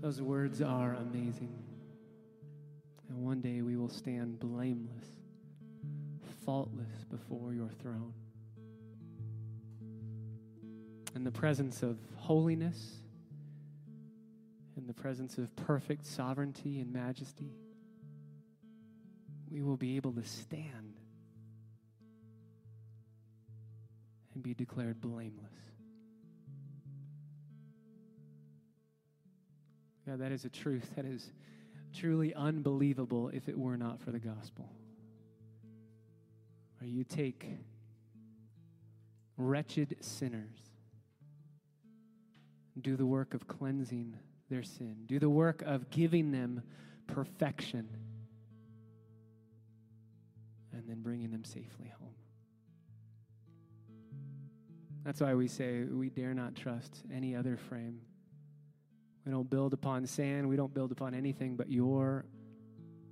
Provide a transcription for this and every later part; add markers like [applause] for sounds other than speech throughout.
Those words are amazing. And one day we will stand blameless, faultless before your throne. In the presence of holiness, in the presence of perfect sovereignty and majesty, we will be able to stand and be declared blameless. God, that is a truth that is truly unbelievable if it were not for the gospel. Where you take wretched sinners, do the work of cleansing their sin, do the work of giving them perfection, and then bringing them safely home. That's why we say we dare not trust any other frame we don't build upon sand. We don't build upon anything but your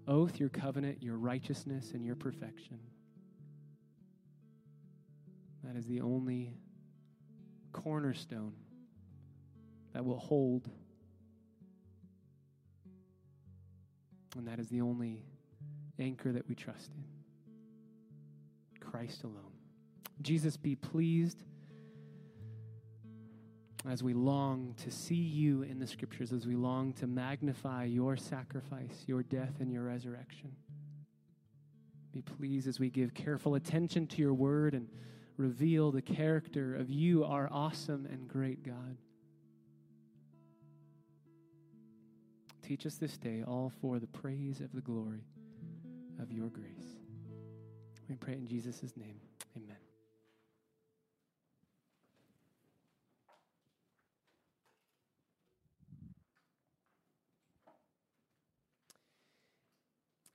oath, your covenant, your righteousness, and your perfection. That is the only cornerstone that will hold. And that is the only anchor that we trust in Christ alone. Jesus, be pleased as we long to see you in the scriptures, as we long to magnify your sacrifice, your death, and your resurrection. Be pleased as we give careful attention to your word and reveal the character of you, our awesome and great God. Teach us this day, all for the praise of the glory of your grace. We pray in Jesus' name. Amen.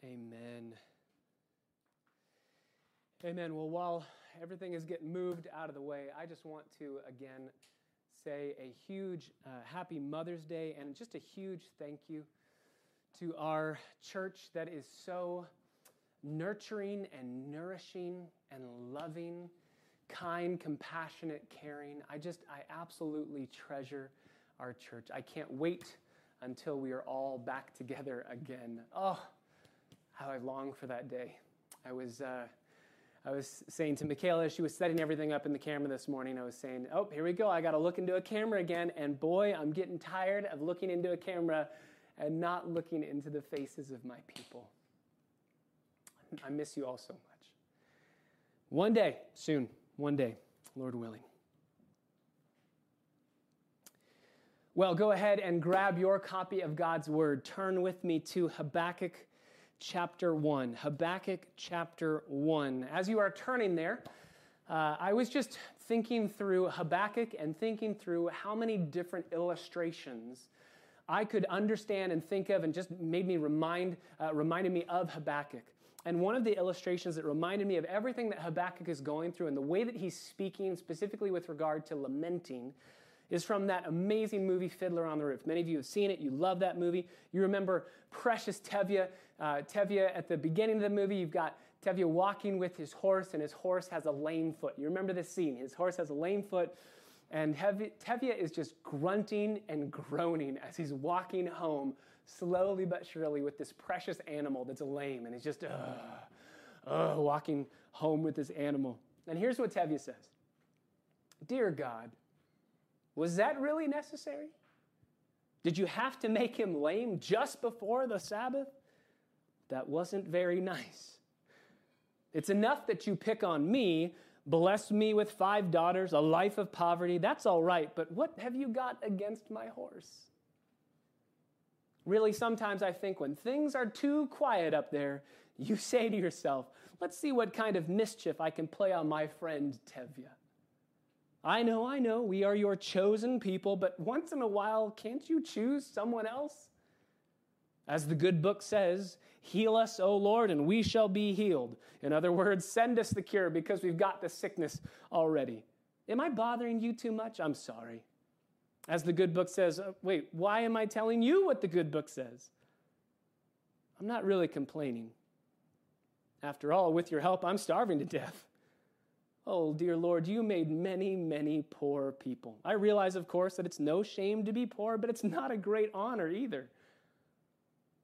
Amen. Amen. Well, while everything is getting moved out of the way, I just want to again say a huge uh, happy Mother's Day and just a huge thank you to our church that is so nurturing and nourishing and loving, kind, compassionate, caring. I just, I absolutely treasure our church. I can't wait until we are all back together again. Oh, how I long for that day. I was, uh, I was saying to Michaela, she was setting everything up in the camera this morning. I was saying, oh, here we go. I got to look into a camera again. And boy, I'm getting tired of looking into a camera and not looking into the faces of my people. I miss you all so much. One day, soon, one day, Lord willing. Well, go ahead and grab your copy of God's Word. Turn with me to Habakkuk chapter 1. Habakkuk chapter 1. As you are turning there, uh, I was just thinking through Habakkuk and thinking through how many different illustrations I could understand and think of, and just made me remind, uh, reminded me of Habakkuk. And one of the illustrations that reminded me of everything that Habakkuk is going through and the way that he's speaking, specifically with regard to lamenting, is from that amazing movie Fiddler on the Roof. Many of you have seen it. You love that movie. You remember precious Tevye. Uh, Tevye, at the beginning of the movie, you've got Tevye walking with his horse, and his horse has a lame foot. You remember this scene. His horse has a lame foot, and Tevye is just grunting and groaning as he's walking home, slowly but surely, with this precious animal that's lame. And he's just, uh, uh, walking home with this animal. And here's what Tevye says Dear God, was that really necessary? Did you have to make him lame just before the Sabbath? That wasn't very nice. It's enough that you pick on me, bless me with five daughters, a life of poverty. That's all right, but what have you got against my horse? Really, sometimes I think when things are too quiet up there, you [laughs] say to yourself, let's see what kind of mischief I can play on my friend Tevye. I know, I know, we are your chosen people, but once in a while, can't you choose someone else? As the good book says, heal us, O Lord, and we shall be healed. In other words, send us the cure because we've got the sickness already. Am I bothering you too much? I'm sorry. As the good book says, uh, wait, why am I telling you what the good book says? I'm not really complaining. After all, with your help, I'm starving to death. Oh, dear Lord, you made many, many poor people. I realize, of course, that it's no shame to be poor, but it's not a great honor either.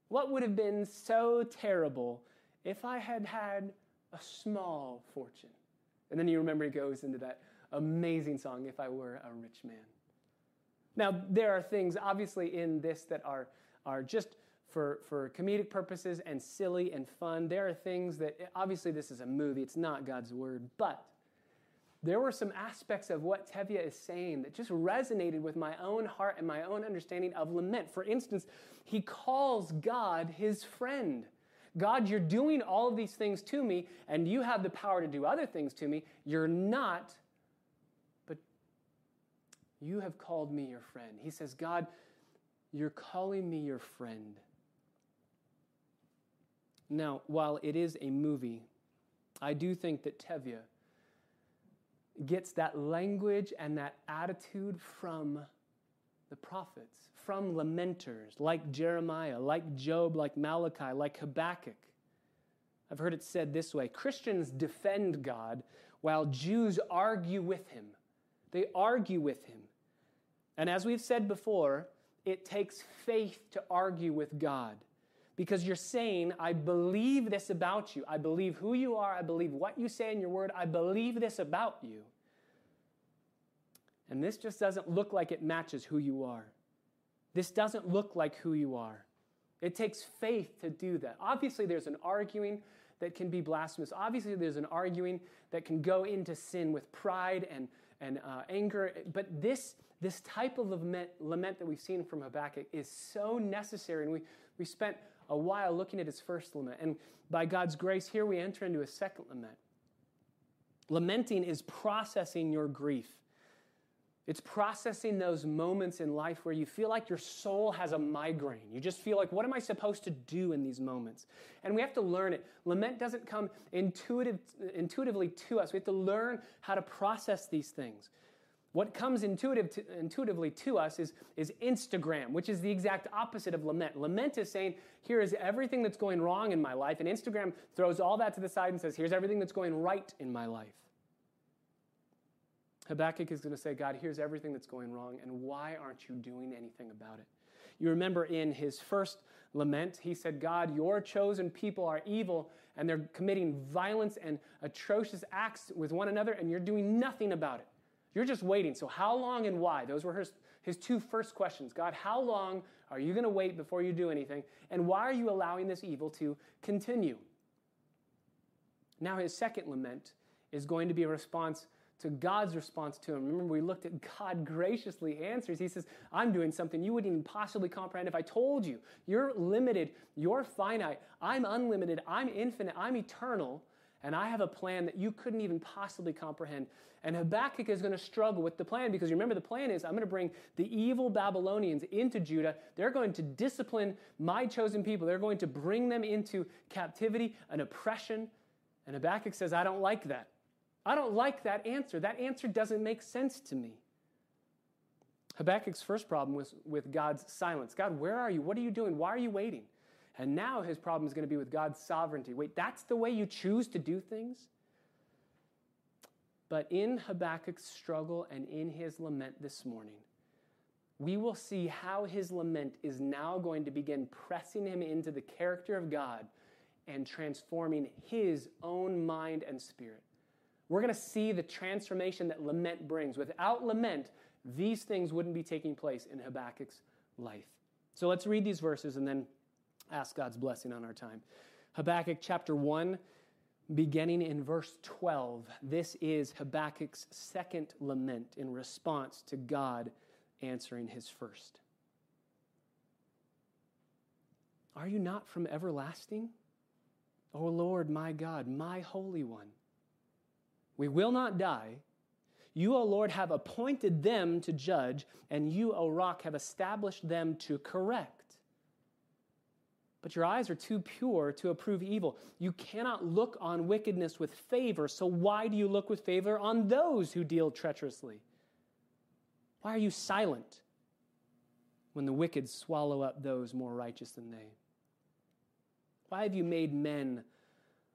What would have been so terrible if I had had a small fortune? And then you remember he goes into that amazing song, If I Were a Rich Man. Now, there are things obviously in this that are, are just for, for comedic purposes and silly and fun. There are things that, obviously, this is a movie, it's not God's word, but there were some aspects of what Tevye is saying that just resonated with my own heart and my own understanding of lament. For instance, he calls God his friend. God, you're doing all of these things to me, and you have the power to do other things to me. You're not, but you have called me your friend. He says, God, you're calling me your friend. Now, while it is a movie, I do think that Tevye gets that language and that attitude from the prophets, from lamenters like Jeremiah, like Job, like Malachi, like Habakkuk. I've heard it said this way Christians defend God while Jews argue with him. They argue with him. And as we've said before, it takes faith to argue with God because you're saying, I believe this about you. I believe who you are. I believe what you say in your word. I believe this about you. And this just doesn't look like it matches who you are. This doesn't look like who you are. It takes faith to do that. Obviously, there's an arguing that can be blasphemous. Obviously, there's an arguing that can go into sin with pride and, and uh, anger. But this, this type of lament, lament that we've seen from Habakkuk is so necessary. And we, we spent a while looking at his first lament. And by God's grace, here we enter into a second lament. Lamenting is processing your grief. It's processing those moments in life where you feel like your soul has a migraine. You just feel like, what am I supposed to do in these moments? And we have to learn it. Lament doesn't come intuitive, intuitively to us. We have to learn how to process these things. What comes intuitive to, intuitively to us is, is Instagram, which is the exact opposite of lament. Lament is saying, here is everything that's going wrong in my life, and Instagram throws all that to the side and says, here's everything that's going right in my life. Habakkuk is going to say, God, here's everything that's going wrong, and why aren't you doing anything about it? You remember in his first lament, he said, God, your chosen people are evil, and they're committing violence and atrocious acts with one another, and you're doing nothing about it. You're just waiting. So, how long and why? Those were his, his two first questions. God, how long are you going to wait before you do anything? And why are you allowing this evil to continue? Now, his second lament is going to be a response to God's response to him. Remember, we looked at God graciously answers. He says, I'm doing something you wouldn't even possibly comprehend if I told you. You're limited, you're finite, I'm unlimited, I'm infinite, I'm eternal, and I have a plan that you couldn't even possibly comprehend. And Habakkuk is going to struggle with the plan because remember, the plan is I'm going to bring the evil Babylonians into Judah. They're going to discipline my chosen people, they're going to bring them into captivity and oppression. And Habakkuk says, I don't like that. I don't like that answer. That answer doesn't make sense to me. Habakkuk's first problem was with God's silence. God, where are you? What are you doing? Why are you waiting? And now his problem is going to be with God's sovereignty. Wait, that's the way you choose to do things? But in Habakkuk's struggle and in his lament this morning, we will see how his lament is now going to begin pressing him into the character of God and transforming his own mind and spirit. We're going to see the transformation that lament brings. Without lament, these things wouldn't be taking place in Habakkuk's life. So let's read these verses and then ask God's blessing on our time. Habakkuk chapter 1 beginning in verse 12. This is Habakkuk's second lament in response to God answering his first. Are you not from everlasting? O Lord, my God, my Holy One. We will not die. You, O Lord, have appointed them to judge, and you, O rock, have established them to correct. But your eyes are too pure to approve evil. You cannot look on wickedness with favor, so why do you look with favor on those who deal treacherously? Why are you silent when the wicked swallow up those more righteous than they? Why have you made men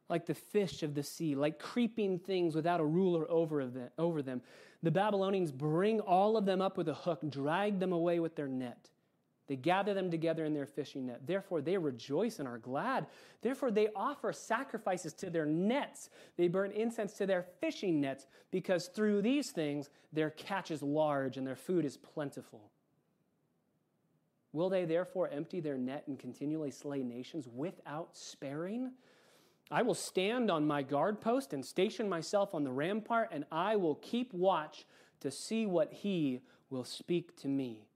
like the fish of the sea, like creeping things without a ruler over them. The Babylonians bring all of them up with a hook, drag them away with their net. They gather them together in their fishing net. Therefore, they rejoice and are glad. Therefore, they offer sacrifices to their nets. They burn incense to their fishing nets, because through these things their catch is large and their food is plentiful. Will they therefore empty their net and continually slay nations without sparing? I will stand on my guard post and station myself on the rampart, and I will keep watch to see what he will speak to me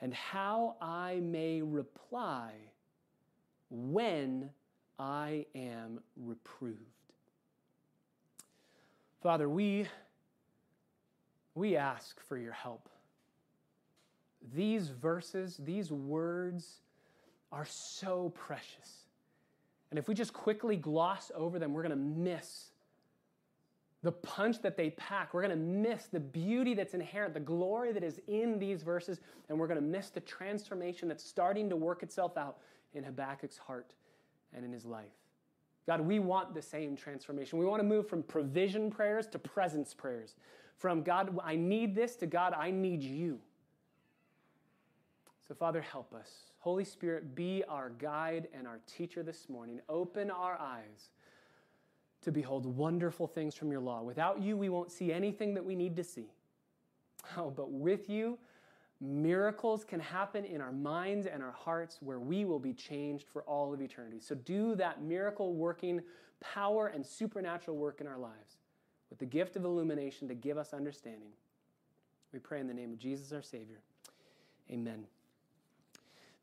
and how I may reply when I am reproved. Father, we, we ask for your help. These verses, these words are so precious. And if we just quickly gloss over them, we're going to miss the punch that they pack. We're going to miss the beauty that's inherent, the glory that is in these verses, and we're going to miss the transformation that's starting to work itself out in Habakkuk's heart and in his life. God, we want the same transformation. We want to move from provision prayers to presence prayers. From God, I need this to God, I need you. So, Father, help us. Holy Spirit, be our guide and our teacher this morning. Open our eyes to behold wonderful things from your law. Without you, we won't see anything that we need to see. Oh, but with you, miracles can happen in our minds and our hearts where we will be changed for all of eternity. So do that miracle working power and supernatural work in our lives with the gift of illumination to give us understanding. We pray in the name of Jesus, our Savior. Amen.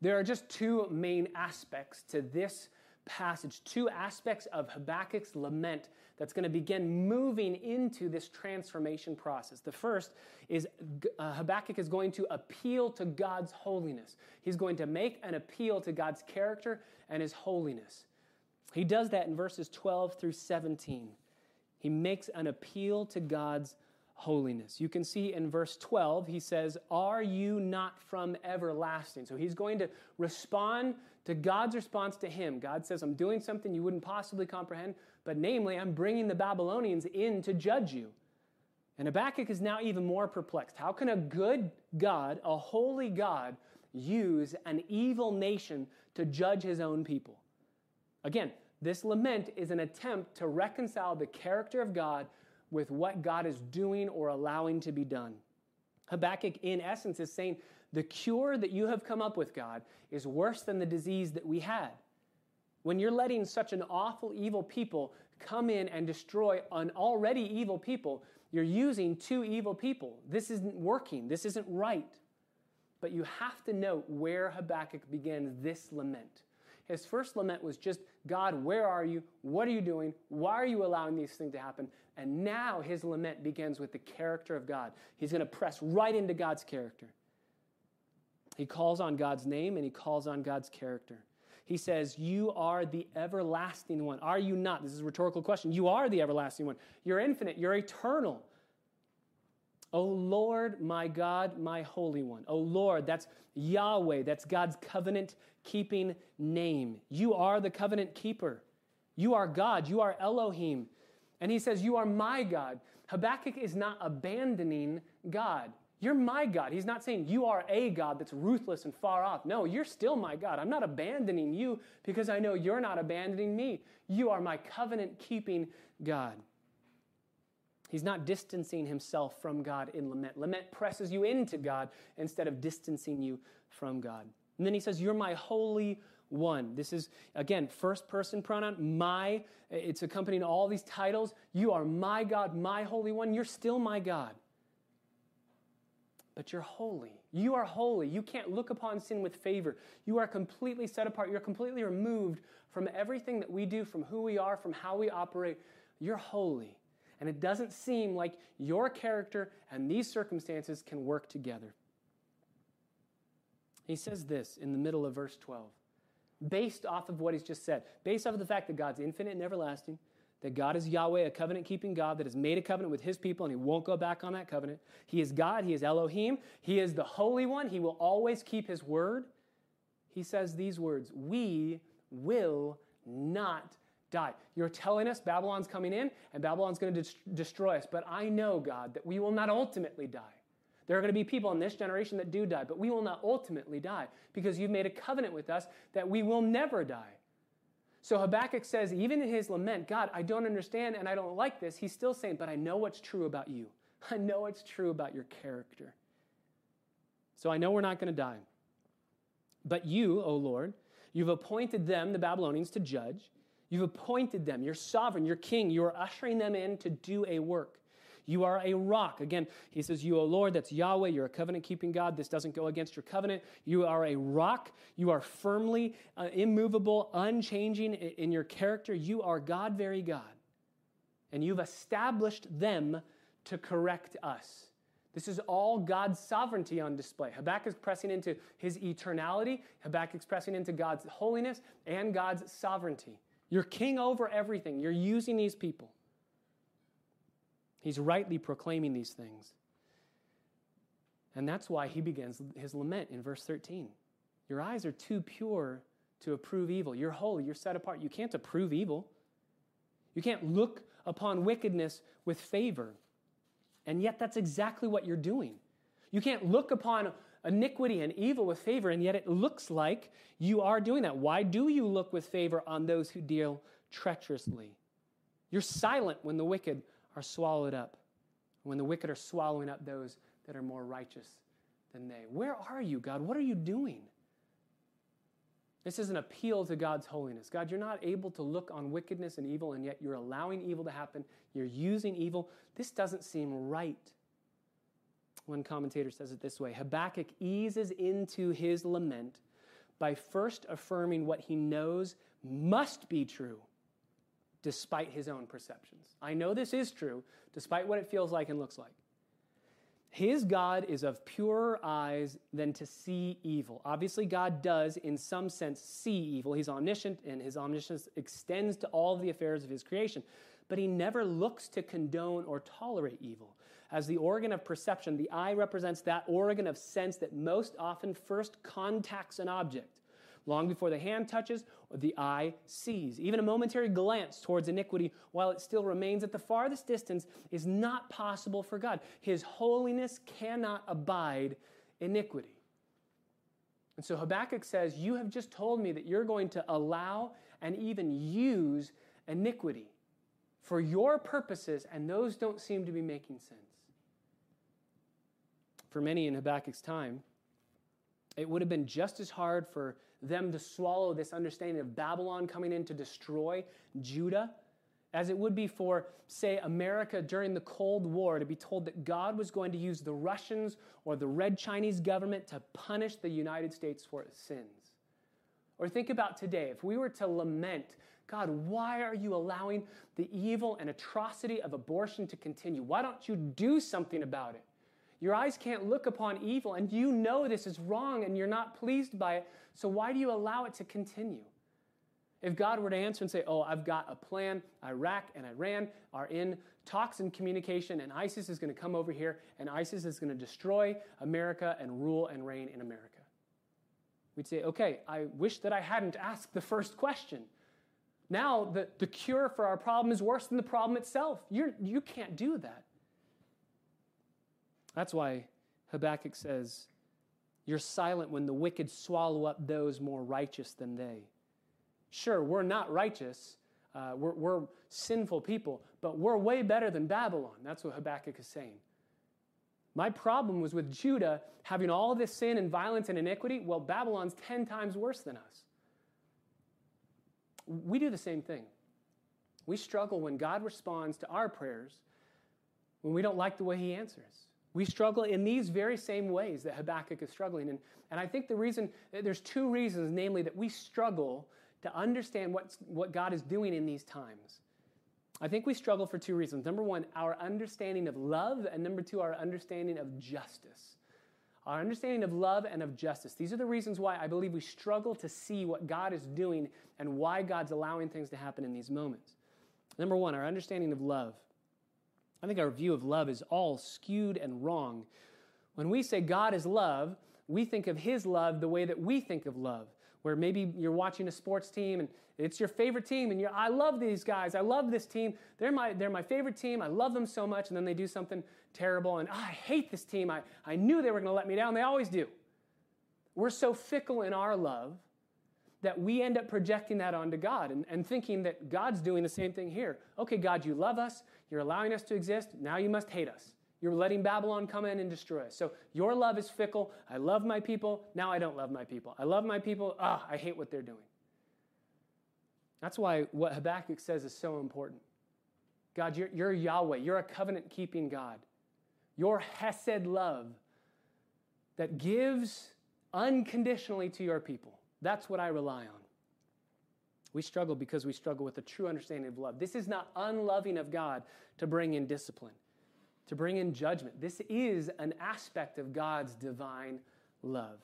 There are just two main aspects to this passage, two aspects of Habakkuk's lament that's going to begin moving into this transformation process. The first is uh, Habakkuk is going to appeal to God's holiness. He's going to make an appeal to God's character and his holiness. He does that in verses 12 through 17. He makes an appeal to God's holiness. You can see in verse 12, he says, Are you not from everlasting? So he's going to respond to God's response to him. God says, I'm doing something you wouldn't possibly comprehend, but namely, I'm bringing the Babylonians in to judge you. And Habakkuk is now even more perplexed. How can a good God, a holy God, use an evil nation to judge his own people? Again, this lament is an attempt to reconcile the character of God with what God is doing or allowing to be done. Habakkuk, in essence, is saying, the cure that you have come up with, God, is worse than the disease that we had. When you're letting such an awful, evil people come in and destroy an already evil people, you're using two evil people. This isn't working. This isn't right. But you have to note where Habakkuk begins this lament. His first lament was just, God, where are you? What are you doing? Why are you allowing these things to happen? And now his lament begins with the character of God. He's going to press right into God's character. He calls on God's name and he calls on God's character. He says, You are the everlasting one. Are you not? This is a rhetorical question. You are the everlasting one. You're infinite. You're eternal. O Lord, my God, my Holy One. O Lord, that's Yahweh. That's God's covenant keeping name. You are the covenant keeper. You are God. You are Elohim. And he says, You are my God. Habakkuk is not abandoning God. You're my God. He's not saying you are a God that's ruthless and far off. No, you're still my God. I'm not abandoning you because I know you're not abandoning me. You are my covenant keeping God. He's not distancing himself from God in lament. Lament presses you into God instead of distancing you from God. And then he says, You're my holy one. This is, again, first person pronoun, my. It's accompanying all these titles. You are my God, my holy one. You're still my God but you're holy. You are holy. You can't look upon sin with favor. You are completely set apart. You're completely removed from everything that we do, from who we are, from how we operate. You're holy. And it doesn't seem like your character and these circumstances can work together. He says this in the middle of verse 12, based off of what he's just said, based off of the fact that God's infinite and everlasting, that God is Yahweh, a covenant keeping God that has made a covenant with his people and he won't go back on that covenant. He is God, he is Elohim, he is the Holy One, he will always keep his word. He says these words We will not die. You're telling us Babylon's coming in and Babylon's going to de- destroy us. But I know, God, that we will not ultimately die. There are going to be people in this generation that do die, but we will not ultimately die because you've made a covenant with us that we will never die. So Habakkuk says, even in his lament, God, I don't understand and I don't like this. He's still saying, but I know what's true about you. [laughs] I know what's true about your character. So I know we're not going to die. But you, O Lord, you've appointed them, the Babylonians, to judge. You've appointed them. You're sovereign. You're king. You are ushering them in to do a work. You are a rock. Again, he says, You, O Lord, that's Yahweh. You're a covenant keeping God. This doesn't go against your covenant. You are a rock. You are firmly uh, immovable, unchanging in your character. You are God, very God. And you've established them to correct us. This is all God's sovereignty on display. Habakkuk's pressing into his eternality, Habakkuk's pressing into God's holiness and God's sovereignty. You're king over everything. You're using these people. He's rightly proclaiming these things. And that's why he begins his lament in verse 13. Your eyes are too pure to approve evil. You're holy, you're set apart. You can't approve evil. You can't look upon wickedness with favor. And yet, that's exactly what you're doing. You can't look upon iniquity and evil with favor, and yet it looks like you are doing that. Why do you look with favor on those who deal treacherously? You're silent when the wicked are swallowed up, when the wicked are swallowing up those that are more righteous than they. Where are you, God? What are you doing? This is an appeal to God's holiness. God, you're not able to look on wickedness and evil, and yet you're allowing evil to happen. You're using evil. This doesn't seem right. One commentator says it this way Habakkuk eases into his lament by first affirming what he knows must be true despite his own perceptions. I know this is true, despite what it feels like and looks like. His God is of purer eyes than to see evil. Obviously, God does, in some sense, see evil. He's omniscient, and his omniscience extends to all the affairs of his creation. But he never looks to condone or tolerate evil. As the organ of perception, the eye represents that organ of sense that most often first contacts an object long before the hand touches or the eye sees. Even a momentary glance towards iniquity, while it still remains at the farthest distance, is not possible for God. His holiness cannot abide iniquity. And so Habakkuk says, You have just told me that you're going to allow and even use iniquity for your purposes, and those don't seem to be making sense. For many in Habakkuk's time, it would have been just as hard for them to swallow this understanding of Babylon coming in to destroy Judah as it would be for, say, America during the Cold War to be told that God was going to use the Russians or the Red Chinese government to punish the United States for its sins. Or think about today, if we were to lament, God, why are you allowing the evil and atrocity of abortion to continue? Why don't you do something about it? Your eyes can't look upon evil, and you know this is wrong and you're not pleased by it. So why do you allow it to continue? If God were to answer and say, Oh, I've got a plan, Iraq and Iran are in talks and communication, and ISIS is going to come over here, and ISIS is going to destroy America and rule and reign in America. We'd say, Okay, I wish that I hadn't asked the first question. Now, the, the cure for our problem is worse than the problem itself. You're, you can't do that. That's why Habakkuk says, You're silent when the wicked swallow up those more righteous than they. Sure, we're not righteous, uh, we're, we're sinful people, but we're way better than Babylon. That's what Habakkuk is saying. My problem was with Judah having all this sin and violence and iniquity. Well, Babylon's 10 times worse than us. We do the same thing. We struggle when God responds to our prayers when we don't like the way He answers. We struggle in these very same ways that Habakkuk is struggling. And, and I think the reason, there's two reasons, namely, that we struggle to understand what's, what God is doing in these times. I think we struggle for two reasons. Number one, our understanding of love, and number two, our understanding of justice. Our understanding of love and of justice. These are the reasons why I believe we struggle to see what God is doing and why God's allowing things to happen in these moments. Number one, our understanding of love. I think our view of love is all skewed and wrong. When we say God is love, we think of His love the way that we think of love, where maybe you're watching a sports team and it's your favorite team, and you're, I love these guys, I love this team, they're my, they're my favorite team, I love them so much, and then they do something terrible, and oh, I hate this team, I, I knew they were going to let me down, they always do. We're so fickle in our love that we end up projecting that onto God and, and thinking that God's doing the same thing here. Okay, God, you love us, you're allowing us to exist, now you must hate us. You're letting Babylon come in and destroy us. So your love is fickle. I love my people, now I don't love my people. I love my people, ah, I hate what they're doing. That's why what Habakkuk says is so important. God, you're, you're Yahweh, you're a covenant keeping God. Your Hesed love that gives unconditionally to your people. That's what I rely on. We struggle because we struggle with a true understanding of love. This is not unloving of God to bring in discipline, to bring in judgment. This is an aspect of God's divine love.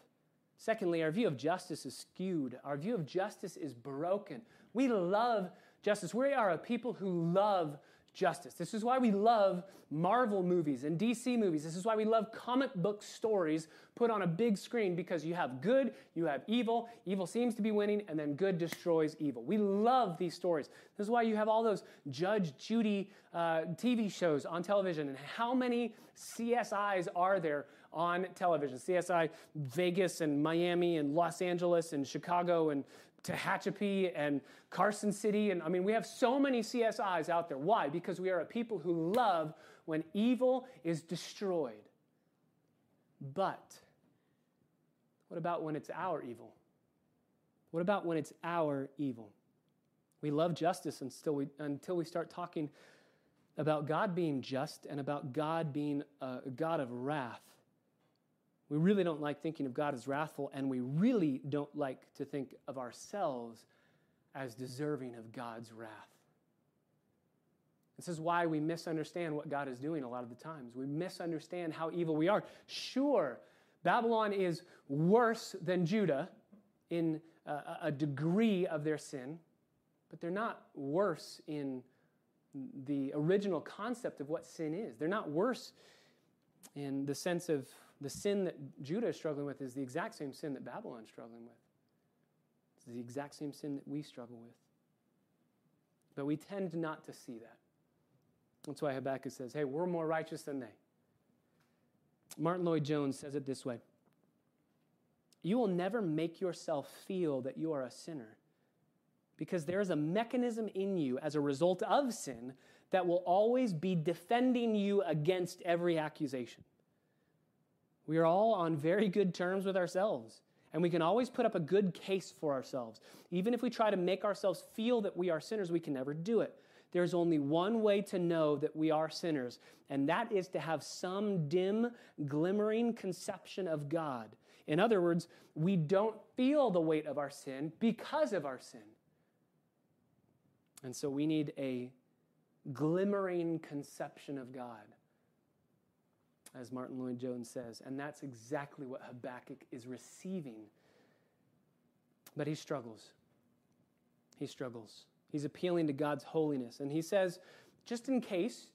Secondly, our view of justice is skewed. Our view of justice is broken. We love justice. We are a people who love justice. This is why we love Marvel movies and DC movies. This is why we love comic book stories put on a big screen because you have good, you have evil, evil seems to be winning, and then good destroys evil. We love these stories. This is why you have all those Judge Judy uh, TV shows on television. And how many CSIs are there on television? CSI Vegas and Miami and Los Angeles and Chicago and Tehachapi and Carson City. And I mean, we have so many CSIs out there. Why? Because we are a people who love when evil is destroyed. But what about when it's our evil? What about when it's our evil? We love justice until we, until we start talking about God being just and about God being a God of wrath. We really don't like thinking of God as wrathful, and we really don't like to think of ourselves as deserving of God's wrath. This is why we misunderstand what God is doing a lot of the times. We misunderstand how evil we are. Sure, Babylon is worse than Judah in uh, a, degree of their sin, but they're not worse in the original concept of what sin is. They're not worse in the sense of the sin that Judah is struggling with is the exact same sin that Babylon's struggling with. It's the exact same sin that we struggle with. But we tend not to see that. That's why Habakkuk says, hey, we're more righteous than they. Martyn Lloyd-Jones says it this way You will never make yourself feel that you are a sinner because there is a mechanism in you as a result of sin that will always be defending you against every accusation. We are all on very good terms with ourselves. And we can always put up a good case for ourselves. Even if we try to make ourselves feel that we are sinners, we can never do it. There's only one way to know that we are sinners, and that is to have some dim, glimmering conception of God. In other words, we don't feel the weight of our sin because of our sin. And so we need a glimmering conception of God as Martyn Lloyd-Jones says. And that's exactly what Habakkuk is receiving. But he struggles. He struggles. He's appealing to God's holiness. And he says, just in case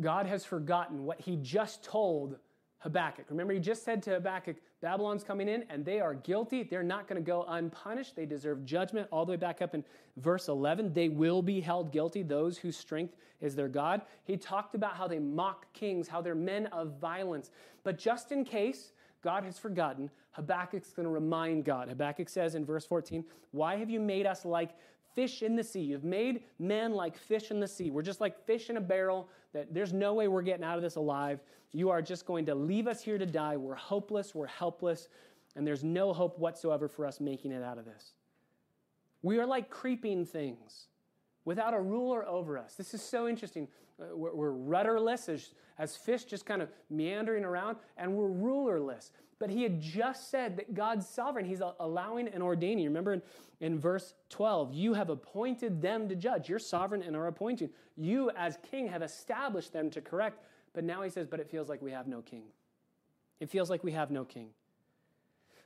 God has forgotten what he just told Habakkuk. Remember, he just said to Habakkuk, Babylon's coming in and they are guilty. They're not going to go unpunished. They deserve judgment. All the way back up in verse 11, they will be held guilty, those whose strength is their God. He talked about how they mock kings, how they're men of violence. But just in case God has forgotten, Habakkuk's going to remind God. Habakkuk says in verse 14, Why have you made us like fish in the sea. You've made men like fish in the sea. We're just like fish in a barrel that there's no way we're getting out of this alive. You are just going to leave us here to die. We're hopeless, we're helpless, and there's no hope whatsoever for us making it out of this. We are like creeping things without a ruler over us. This is so interesting. Uh, we're, we're rudderless as, as fish just kind of meandering around, and we're rulerless. But he had just said that God's sovereign. He's allowing and ordaining. Remember in, in verse 12, you have appointed them to judge. You're sovereign and are appointing. You, as king, have established them to correct. But now he says, but it feels like we have no king. It feels like we have no king.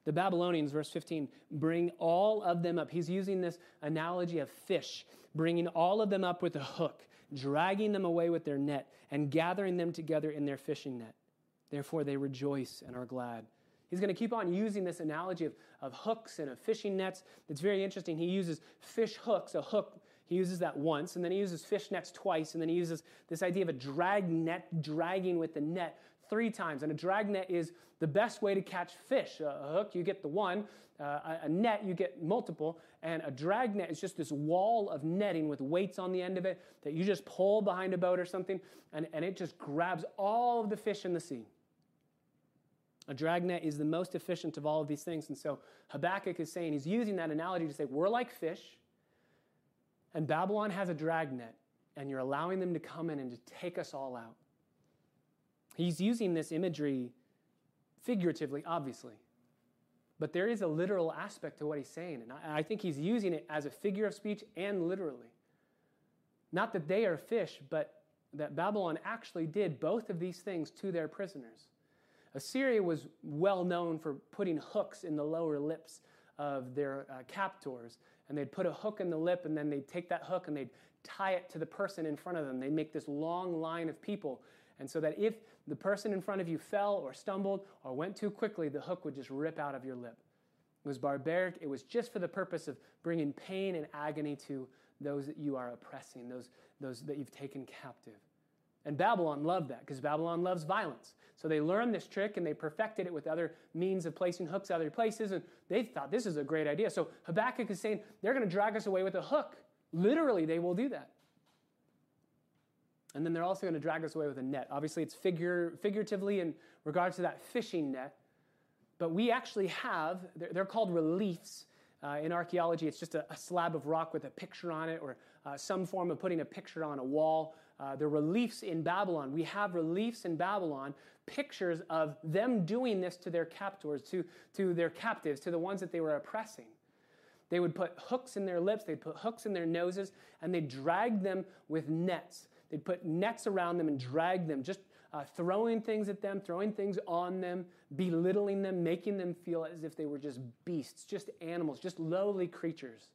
The Babylonians, verse 15, bring all of them up. He's using this analogy of fish, bringing all of them up with a hook, dragging them away with their net, and gathering them together in their fishing net. Therefore, they rejoice and are glad. He's going to keep on using this analogy of, of hooks and of fishing nets. It's very interesting. He uses fish hooks, a hook, he uses that once, and then he uses fish nets twice, and then he uses this idea of a drag net, dragging with the net three times. And a drag net is the best way to catch fish. A hook, you get the one, uh, a net, you get multiple, and a drag net is just this wall of netting with weights on the end of it that you just pull behind a boat or something, and, and it just grabs all of the fish in the sea. A dragnet is the most efficient of all of these things. And so Habakkuk is saying, he's using that analogy to say, we're like fish, and Babylon has a dragnet, and you're allowing them to come in and to take us all out. He's using this imagery figuratively, obviously. But there is a literal aspect to what he's saying. And I, I think he's using it as a figure of speech and literally. Not that they are fish, but that Babylon actually did both of these things to their prisoners. Assyria was well known for putting hooks in the lower lips of their uh, captors. And they'd put a hook in the lip, and then they'd take that hook and they'd tie it to the person in front of them. They'd make this long line of people. And so that if the person in front of you fell or stumbled or went too quickly, the hook would just rip out of your lip. It was barbaric. It was just for the purpose of bringing pain and agony to those that you are oppressing, those, those that you've taken captive. And Babylon loved that because Babylon loves violence. So they learned this trick and they perfected it with other means of placing hooks other places. And they thought this is a great idea. So Habakkuk is saying they're going to drag us away with a hook. Literally, they will do that. And then they're also going to drag us away with a net. Obviously, it's figure, figuratively in regards to that fishing net. But we actually have, they're, they're called reliefs. Uh, in archaeology, it's just a, a, slab of rock with a picture on it or uh, some form of putting a picture on a wall. Uh, the reliefs in Babylon. We have reliefs in Babylon, pictures of them doing this to their captors, to, to their captives, to the ones that they were oppressing. They would put hooks in their lips, they'd put hooks in their noses, and they'd drag them with nets. They'd put nets around them and drag them, just uh, throwing things at them, throwing things on them, belittling them, making them feel as if they were just beasts, just animals, just lowly creatures.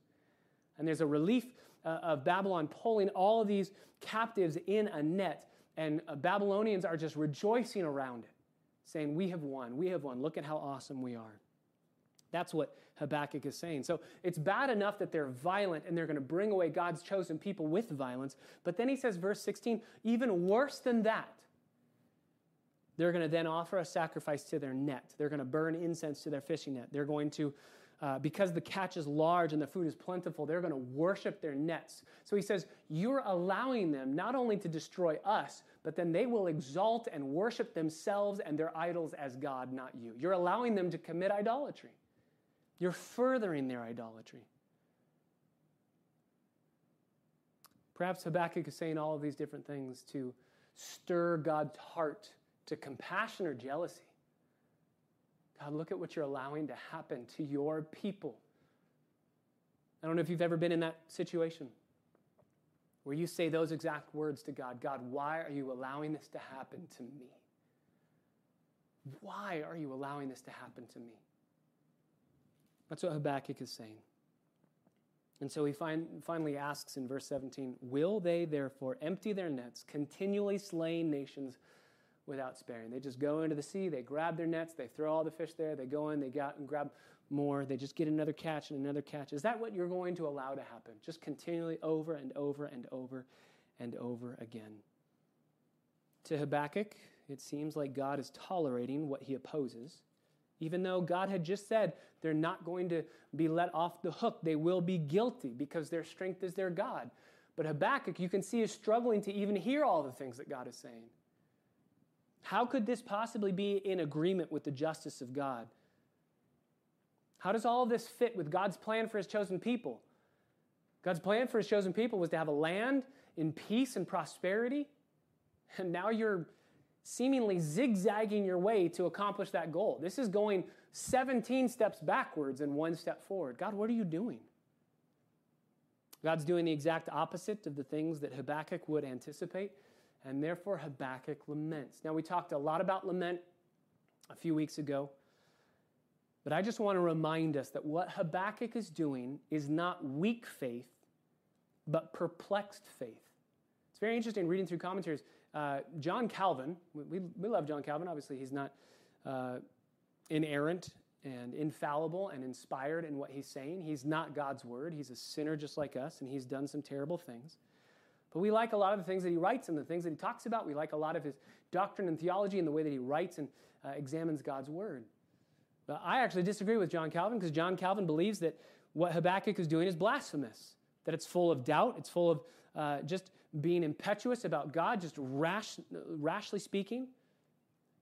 And there's a relief uh, of Babylon pulling all of these captives in a net, and uh, Babylonians are just rejoicing around it, saying, We have won, we have won, look at how awesome we are. That's what Habakkuk is saying. So it's bad enough that they're violent and they're going to bring away God's chosen people with violence. But then he says, verse 16, even worse than that, they're going to then offer a sacrifice to their net. They're going to burn incense to their fishing net. They're going to uh, because the catch is large and the food is plentiful, they're going to worship their nets. So he says, You're allowing them not only to destroy us, but then they will exalt and worship themselves and their idols as God, not you. You're allowing them to commit idolatry. You're furthering their idolatry. Perhaps Habakkuk is saying all of these different things to stir God's heart to compassion or jealousy. God, look at what you're allowing to happen to your people. I don't know if you've ever been in that situation where you say those exact words to God God, why are you allowing this to happen to me? Why are you allowing this to happen to me? That's what Habakkuk is saying. And so he find, finally asks in verse 17 Will they therefore empty their nets, continually slaying nations without sparing. They just go into the sea, they grab their nets, they throw all the fish there, they go in, they go out and grab more, they just get another catch and another catch. Is that what you're going to allow to happen? Just continually over and over and over and over again. To Habakkuk, it seems like God is tolerating what he opposes, even though God had just said they're not going to be let off the hook. They will be guilty because their strength is their God. But Habakkuk, you can see, is struggling to even hear all the things that God is saying. How could this possibly be in agreement with the justice of God? How does all this fit with God's plan for his chosen people? God's plan for his chosen people was to have a land in peace and prosperity, and now you're seemingly zigzagging your way to accomplish that goal. This is going 17 steps backwards and one step forward. God, what are you doing? God's doing the exact opposite of the things that Habakkuk would anticipate and therefore Habakkuk laments. Now, we talked a lot about lament a few weeks ago, but I just want to remind us that what Habakkuk is doing is not weak faith, but perplexed faith. It's very interesting reading through commentaries. Uh, John Calvin, we, we love John Calvin, obviously, he's not. Uh, inerrant and infallible and inspired in what he's saying. He's not God's word. He's a sinner just like us, and he's done some terrible things. But we like a lot of the things that he writes and the things that he talks about. We like a lot of his doctrine and theology and the way that he writes and uh, examines God's word. But I actually disagree with John Calvin because John Calvin believes that what Habakkuk is doing is blasphemous, that it's full of doubt, it's full of uh, just being impetuous about God, just rash, rashly speaking.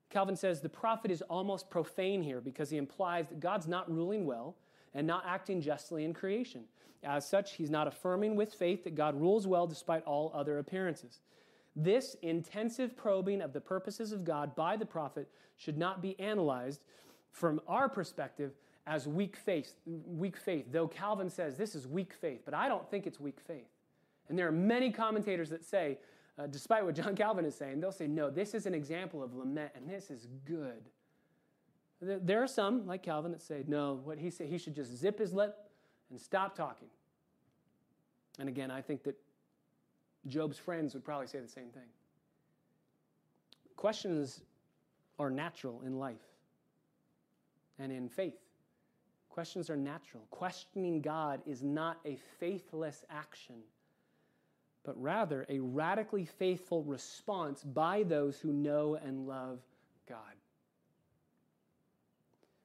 Calvin says the prophet is almost profane here because he implies that God's not ruling well and not acting justly in creation. As such, he's not affirming with faith that God rules well despite all other appearances. This intensive probing of the purposes of God by the prophet should not be analyzed from our perspective as weak faith, weak faith, though Calvin says this is weak faith, but I don't think it's weak faith. And there are many commentators that say uh, despite what John Calvin is saying, they'll say, no, this is an example of lament, and this is good. There are some, like Calvin, that say, no, what he said, he should just zip his lip and stop talking. And again, I think that Job's friends would probably say the same thing. Questions are natural in life and in faith. Questions are natural. Questioning God is not a faithless action but rather a radically faithful response by those who know and love God.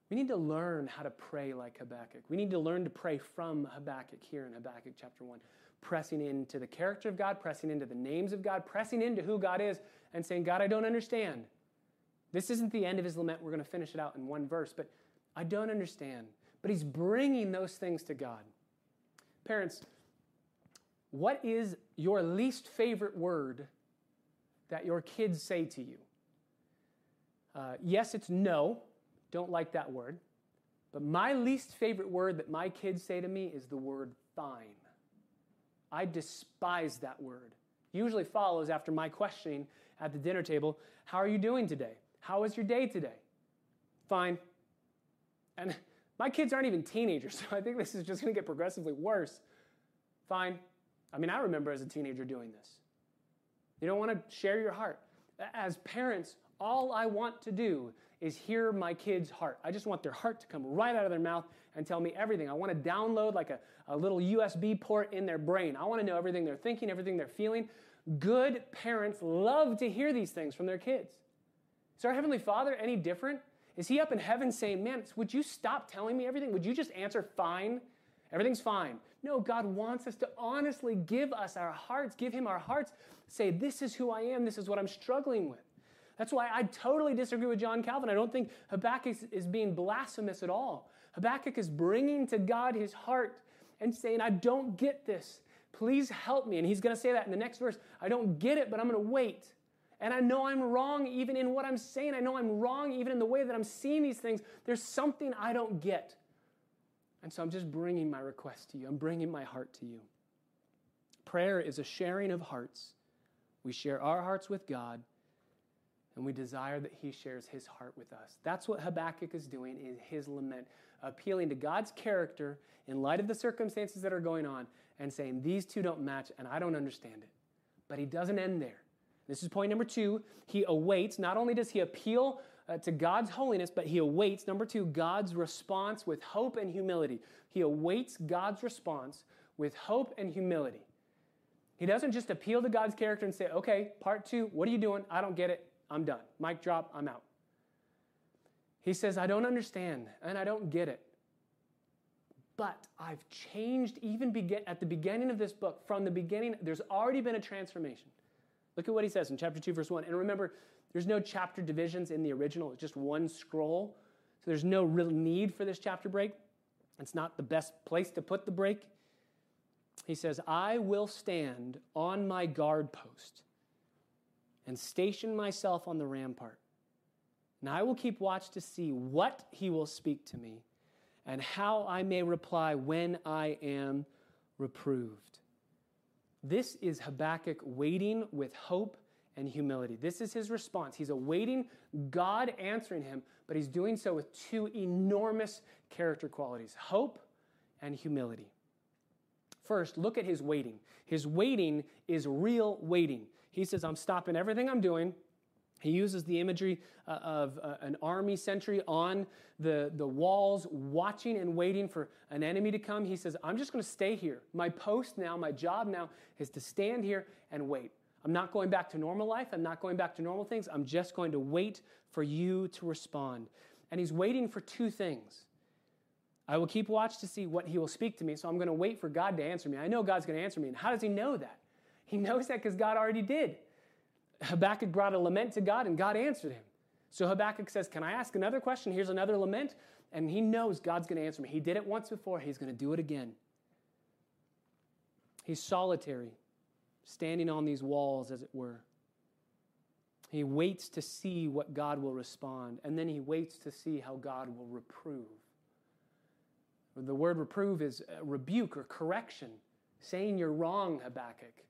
We need to learn how to pray like Habakkuk. We need to learn to pray from Habakkuk here in Habakkuk chapter 1, pressing into the character of God, pressing into the names of God, pressing into who God is, and saying, God, I don't understand. This isn't the end of his lament. We're going to finish it out in one verse, but I don't understand. But he's bringing those things to God. Parents, what is your least favorite word that your kids say to you? Uh, yes, it's no. Don't like that word. But my least favorite word that my kids say to me is the word fine. I despise that word. Usually follows after my questioning at the dinner table How are you doing today? How was your day today? Fine. And [laughs] my kids aren't even teenagers, [laughs] so I think this is just going to get progressively worse. Fine. I mean, I remember as a teenager doing this. You don't want to share your heart. As parents, all I want to do is hear my kid's heart. I just want their heart to come right out of their mouth and tell me everything. I want to download like a, a little USB port in their brain. I want to know everything they're thinking, everything they're feeling. Good parents love to hear these things from their kids. Is our Heavenly Father any different? Is He up in heaven saying, Man, would you stop telling me everything? Would you just answer fine? Everything's fine. No, God wants us to honestly give us our hearts, give Him our hearts, say, This is who I am, this is what I'm struggling with. That's why I totally disagree with John Calvin. I don't think Habakkuk is being blasphemous at all. Habakkuk is bringing to God his heart and saying, I don't get this. Please help me. And he's going to say that in the next verse. I don't get it, but I'm going to wait. And I know I'm wrong even in what I'm saying. I know I'm wrong even in the way that I'm seeing these things. There's something I don't get. And so I'm just bringing my request to you. I'm bringing my heart to you. Prayer is a sharing of hearts. We share our hearts with God, and we desire that He shares His heart with us. That's what Habakkuk is doing in his lament, appealing to God's character in light of the circumstances that are going on and saying, These two don't match, and I don't understand it. But he doesn't end there. This is point number two. He awaits. Not only does he appeal uh, to God's holiness, but he awaits, number two, God's response with hope and humility. He awaits God's response with hope and humility. He doesn't just appeal to God's character and say, okay, part two, what are you doing? I don't get it. I'm done. Mic drop, I'm out. He says, I don't understand and I don't get it. But I've changed even begin, at the beginning of this book. From the beginning, there's already been a transformation. Look at what he says in chapter 2, verse 1. And remember, there's no chapter divisions in the original, it's just one scroll. So there's no real need for this chapter break. It's not the best place to put the break. He says, I will stand on my guard post and station myself on the rampart. And I will keep watch to see what he will speak to me and how I may reply when I am reproved. This is Habakkuk waiting with hope and humility. This is his response. He's awaiting God answering him, but he's doing so with two enormous character qualities hope and humility. First, look at his waiting. His waiting is real waiting. He says, I'm stopping everything I'm doing He uses the imagery uh, of uh, an army sentry on the, the walls, watching and waiting for an enemy to come. He says, I'm just going to stay here. My post now, my job now is to stand here and wait. I'm not going back to normal life. I'm not going back to normal things. I'm just going to wait for you to respond. And he's waiting for two things. I will keep watch to see what he will speak to me, so I'm going to wait for God to answer me. I know God's going to answer me. And how does he know that? He knows that because God already did. Habakkuk brought a lament to God, and God answered him. So Habakkuk says, Can I ask another question? Here's another lament. And he knows God's going to answer me. He did it once before, he's going to do it again. He's solitary, standing on these walls, as it were. He waits to see what God will respond, and then he waits to see how God will reprove. The word reprove is uh, rebuke or correction, saying you're wrong, Habakkuk.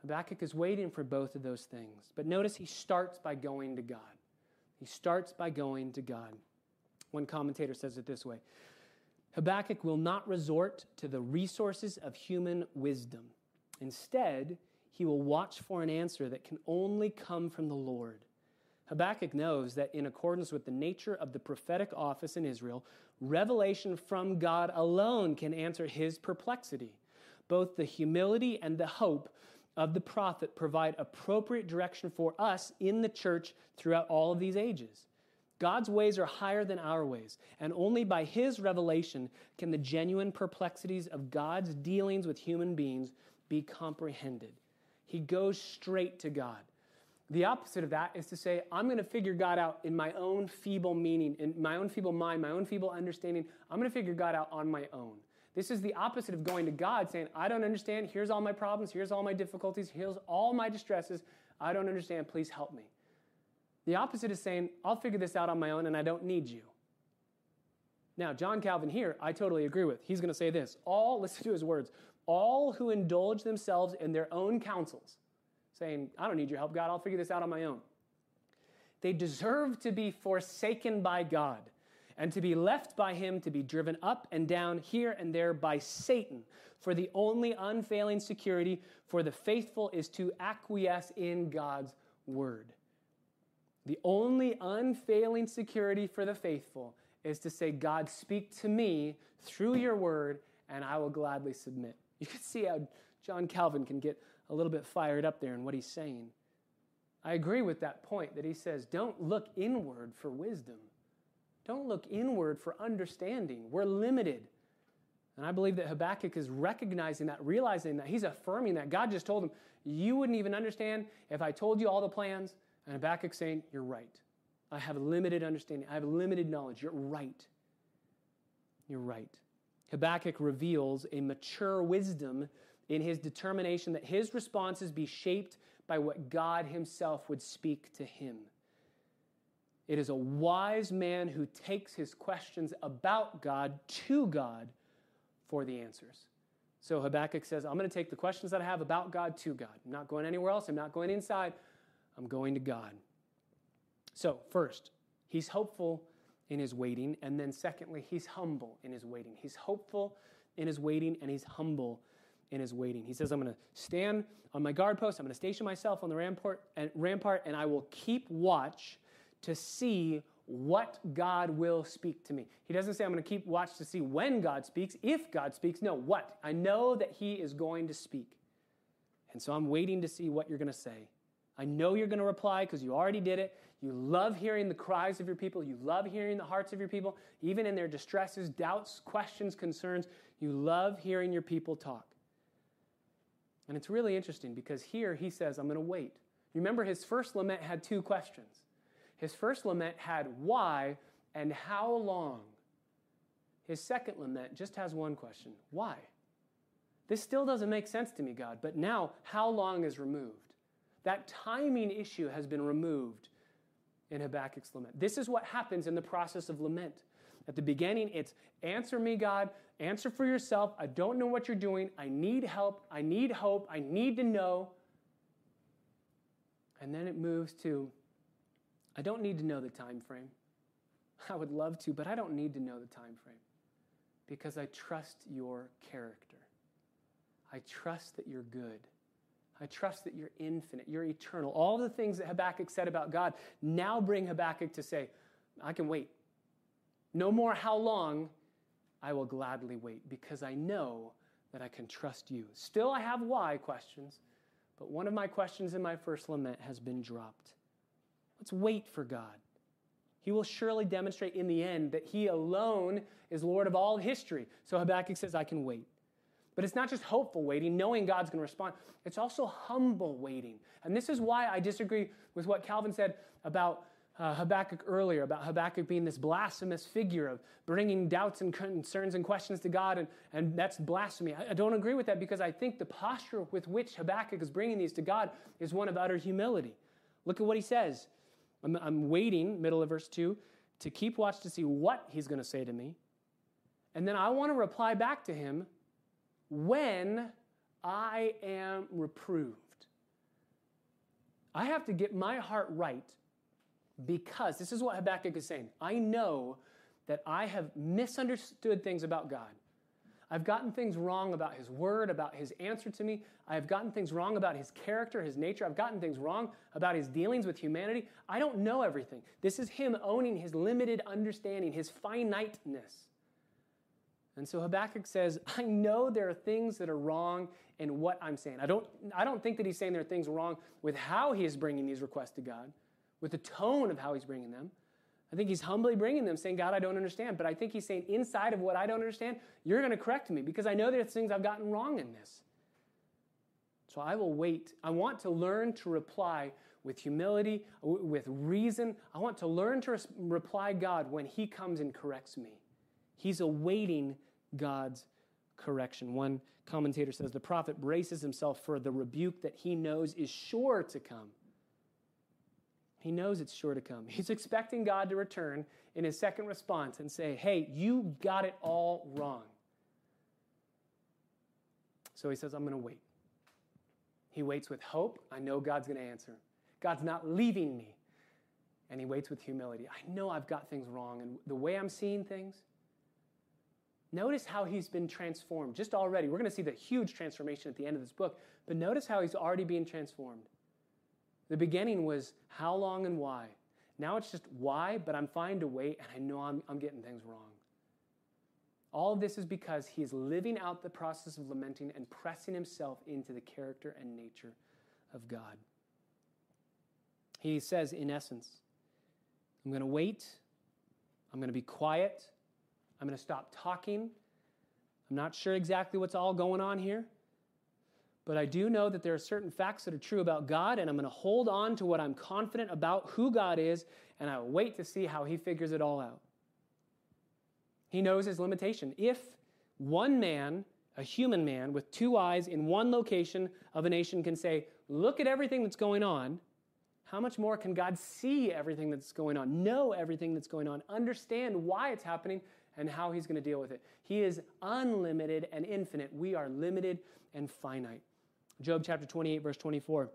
Habakkuk is waiting for both of those things. But notice he starts by going to God. He starts by going to God. One commentator says it this way Habakkuk will not resort to the resources of human wisdom. Instead, he will watch for an answer that can only come from the Lord. Habakkuk knows that in accordance with the nature of the prophetic office in Israel, revelation from God alone can answer his perplexity. Both the humility and the hope of the prophet provide appropriate direction for us in the church throughout all of these ages. God's ways are higher than our ways, and only by his revelation can the genuine perplexities of God's dealings with human beings be comprehended. He goes straight to God. The opposite of that is to say, I'm going to figure God out in my own feeble meaning, in my own feeble mind, my own feeble understanding. I'm going to figure God out on my own. This is the opposite of going to God saying, I don't understand. Here's all my problems. Here's all my difficulties. Here's all my distresses. I don't understand. Please help me. The opposite is saying, I'll figure this out on my own and I don't need you. Now, John Calvin here, I totally agree with. He's going to say this all, listen to his words, all who indulge themselves in their own counsels saying, I don't need your help, God, I'll figure this out on my own. They deserve to be forsaken by God and to be left by Him to be driven up and down here and there by Satan. For the only unfailing security for the faithful is to acquiesce in God's word. The only unfailing security for the faithful is to say, God, speak to me through your word, and I will gladly submit. You can see how John Calvin can get a little bit fired up there in what he's saying. I agree with that point that he says, don't look inward for wisdom. Don't look inward for understanding. We're limited. And I believe that Habakkuk is recognizing that, realizing that. He's affirming that. God just told him, You wouldn't even understand if I told you all the plans. And Habakkuk saying, You're right. I have limited understanding. I have limited knowledge. You're right. You're right. Habakkuk reveals a mature wisdom in his determination that his responses be shaped by what God himself would speak to him. It is a wise man who takes his questions about God to God for the answers. So Habakkuk says, I'm going to take the questions that I have about God to God. I'm not going anywhere else. I'm not going inside. I'm going to God. So, first, he's hopeful in his waiting. And then, secondly, he's humble in his waiting. He's hopeful in his waiting and he's humble in his waiting. He says, I'm going to stand on my guard post, I'm going to station myself on the rampart and, rampart, and I will keep watch to see what God will speak to me. He doesn't say, I'm going to keep watch to see when God speaks, if God speaks. No, what? I know that He is going to speak. And so I'm waiting to see what you're going to say. I know you're going to reply because you already did it. You love hearing the cries of your people. You love hearing the hearts of your people, even in their distresses, doubts, questions, concerns. You love hearing your people talk. And it's really interesting because here he says, I'm going to wait. Remember, his first lament had two questions. His first lament had why and how long. His second lament just has one question why? This still doesn't make sense to me, God, but now how long is removed? That timing issue has been removed in Habakkuk's lament. This is what happens in the process of lament. At the beginning, it's answer me, God, answer for yourself. I don't know what you're doing. I need help. I need hope. I need to know. And then it moves to I don't need to know the time frame. I would love to, but I don't need to know the time frame because I trust your character. I trust that you're good. I trust that you're infinite, you're eternal. All the things that Habakkuk said about God now bring Habakkuk to say, I can wait. No more how long, I will gladly wait because I know that I can trust you. Still, I have why questions, but one of my questions in my first lament has been dropped. Let's wait for God. He will surely demonstrate in the end that He alone is Lord of all history. So Habakkuk says, I can wait. But it's not just hopeful waiting, knowing God's going to respond. It's also humble waiting. And this is why I disagree with what Calvin said about uh, Habakkuk earlier, about Habakkuk being this blasphemous figure of bringing doubts and concerns and questions to God, and, and that's blasphemy. I, I don't agree with that because I think the posture with which Habakkuk is bringing these to God is one of utter humility. Look at what he says. I'm, I'm waiting, middle of verse 2, to keep watch to see what he's going to say to me. And then I want to reply back to him when I am reproved. I have to get my heart right because this is what Habakkuk is saying. I know that I have misunderstood things about God. I've gotten things wrong about his word, about his answer to me. I have gotten things wrong about his character, his nature. I've gotten things wrong about his dealings with humanity. I don't know everything. This is him owning his limited understanding, his finiteness. And so Habakkuk says, I know there are things that are wrong in what I'm saying. I don't, I don't think that he's saying there are things wrong with how he is bringing these requests to God, with the tone of how he's bringing them. I think he's humbly bringing them, saying, God, I don't understand. But I think he's saying, inside of what I don't understand, you're going to correct me because I know there's things I've gotten wrong in this. So I will wait. I want to learn to reply with humility, with reason. I want to learn to reply God when he comes and corrects me. He's awaiting God's correction. One commentator says the prophet braces himself for the rebuke that he knows is sure to come. He knows it's sure to come. He's expecting God to return in his second response and say, Hey, you got it all wrong. So he says, I'm going to wait. He waits with hope. I know God's going to answer. God's not leaving me. And he waits with humility. I know I've got things wrong, and the way I'm seeing things, Notice how he's been transformed just already. We're going to see the huge transformation at the end of this book, but notice how he's already being transformed. The beginning was how long and why. Now it's just why, but I'm fine to wait, and I know I'm, I'm getting things wrong. All of this is because he is living out the process of lamenting and pressing himself into the character and nature of God. He says, in essence, I'm going to wait, I'm going to be quiet, I'm going to stop talking. I'm not sure exactly what's all going on here, but I do know that there are certain facts that are true about God, and I'm going to hold on to what I'm confident about who God is, and I will wait to see how He figures it all out. He knows His limitation. If one man, a human man with two eyes in one location of a nation, can say, Look at everything that's going on, how much more can God see everything that's going on, know everything that's going on, understand why it's happening, and how he's going to deal with it. He is unlimited and infinite. We are limited and finite. Job chapter 28, verse 24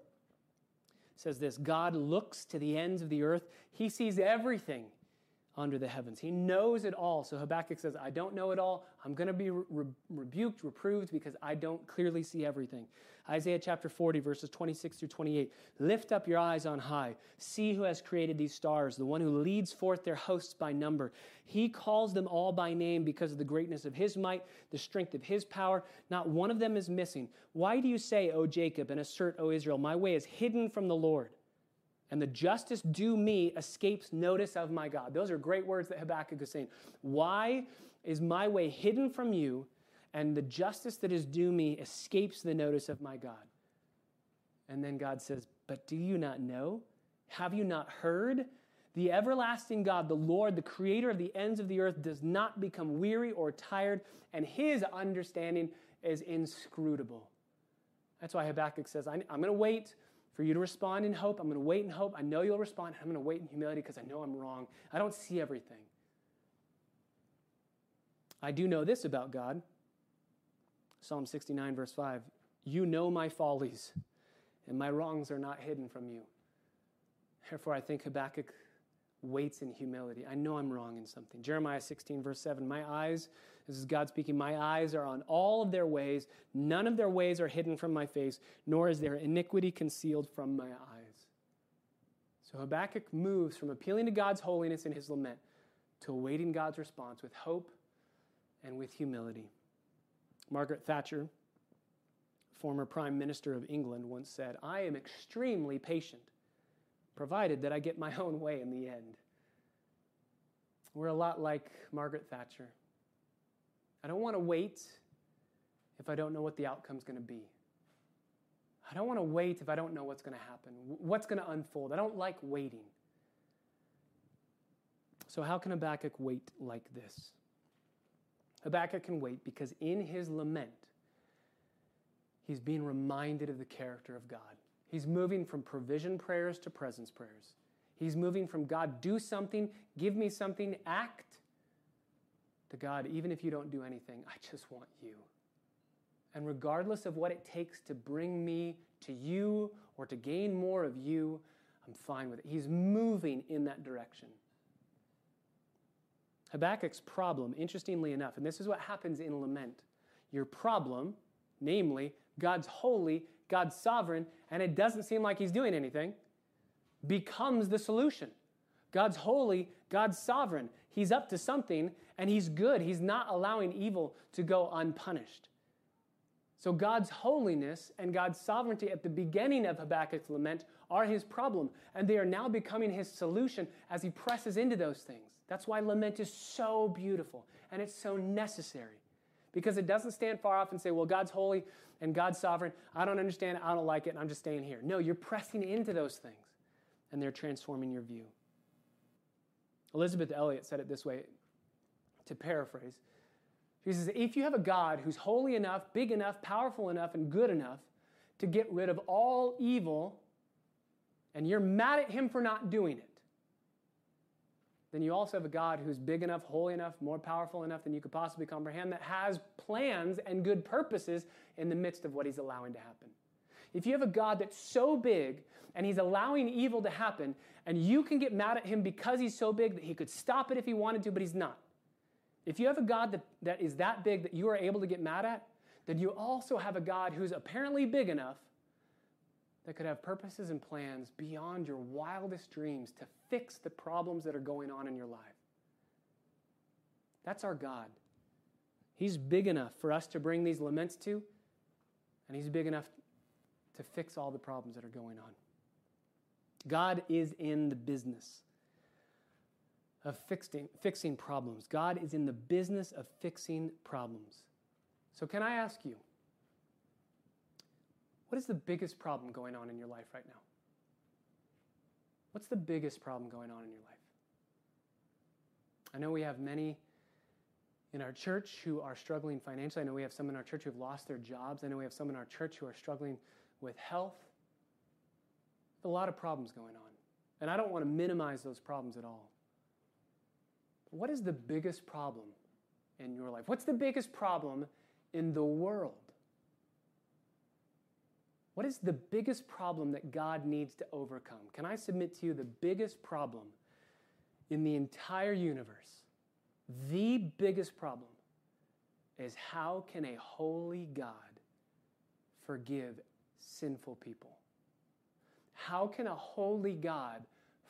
says this God looks to the ends of the earth, he sees everything under the heavens. He knows it all. So Habakkuk says, I don't know it all. I'm going to be re- rebuked, reproved, because I don't clearly see everything. Isaiah chapter 40, verses 26 through 28. Lift up your eyes on high. See who has created these stars, the one who leads forth their hosts by number. He calls them all by name because of the greatness of his might, the strength of his power. Not one of them is missing. Why do you say, O Jacob, and assert, O Israel, my way is hidden from the Lord? And the justice due me escapes notice of my God. Those are great words that Habakkuk is saying. Why is my way hidden from you, and the justice that is due me escapes the notice of my God? And then God says, But do you not know? Have you not heard? The everlasting God, the Lord, the creator of the ends of the earth, does not become weary or tired, and his understanding is inscrutable. That's why Habakkuk says, I'm going to wait for you to respond in hope. I'm going to wait in hope. I know you'll respond. I'm going to wait in humility because I know I'm wrong. I don't see everything. I do know this about God. Psalm 69, verse 5 You know my follies, and my wrongs are not hidden from you. Therefore, I think Habakkuk waits in humility. I know I'm wrong in something. Jeremiah 16, verse 7 My eyes This is God speaking. My eyes are on all of their ways. None of their ways are hidden from my face, nor is their iniquity concealed from my eyes. So Habakkuk moves from appealing to God's holiness in his lament to awaiting God's response with hope and with humility. Margaret Thatcher, former Prime Minister of England, once said, I am extremely patient, provided that I get my [laughs] own way in the end. We're a lot like Margaret Thatcher. I don't want to wait if I don't know what the outcome's going to be. I don't want to wait if I don't know what's going to happen, what's going to unfold. I don't like waiting. So, how can Habakkuk wait like this? Habakkuk can wait because in his lament, he's being reminded of the character of God. He's moving from provision prayers to presence prayers. He's moving from God, do something, give me something, act, to God, even if you don't do anything, I just want you. And regardless of what it takes to bring me to you or to gain more of you, I'm fine with it. He's moving in that direction. Habakkuk's problem, interestingly enough, and this is what happens in lament your problem, namely, God's holy, God's sovereign, and it doesn't seem like he's doing anything becomes the solution. God's holy, God's sovereign. He's up to something and he's good. He's not allowing evil to go unpunished. So God's holiness and God's sovereignty at the beginning of Habakkuk's lament are his problem, and they are now becoming his solution as he presses into those things. That's why lament is so beautiful and it's so necessary. Because it doesn't stand far off and say, well, God's holy and God's sovereign. I don't understand I don't like it, and I'm just staying here. No, you're pressing into those things and they're transforming your view. Elisabeth Elliot said it this way to paraphrase. She says, If you have a God who's holy enough, big enough, powerful enough, and good enough to get rid of all evil, and you're mad at him for not doing it, then you also have a God who's big enough, holy enough, more powerful enough than you could possibly comprehend, that has plans and good purposes in the midst of what he's allowing to happen. If you have a God that's so big and he's allowing evil to happen, and you can get mad at him because he's so big that he could stop it if he wanted to, but he's not. If you have a God that, that is that big that you are able to get mad at, then you also have a God who's apparently big enough that could have purposes and plans beyond your wildest dreams to fix the problems that are going on in your life. That's our God. He's big enough for us to bring these laments to, and He's big enough to fix all the problems that are going on. God is in the business of fixing, fixing problems. God is in the business of fixing problems. So, can I ask you, what is the biggest problem going on in your life right now? What's the biggest problem going on in your life? I know we have many in our church who are struggling financially. I know we have some in our church who have lost their jobs. I know we have some in our church who are struggling with health. A lot of problems going on. And I don't want to minimize those problems at all. What is the biggest problem in your life? What's the biggest problem in the world? What is the biggest problem that God needs to overcome? Can I submit to you the biggest problem in the entire universe? The biggest problem is how can a holy God forgive sinful people? How can a holy God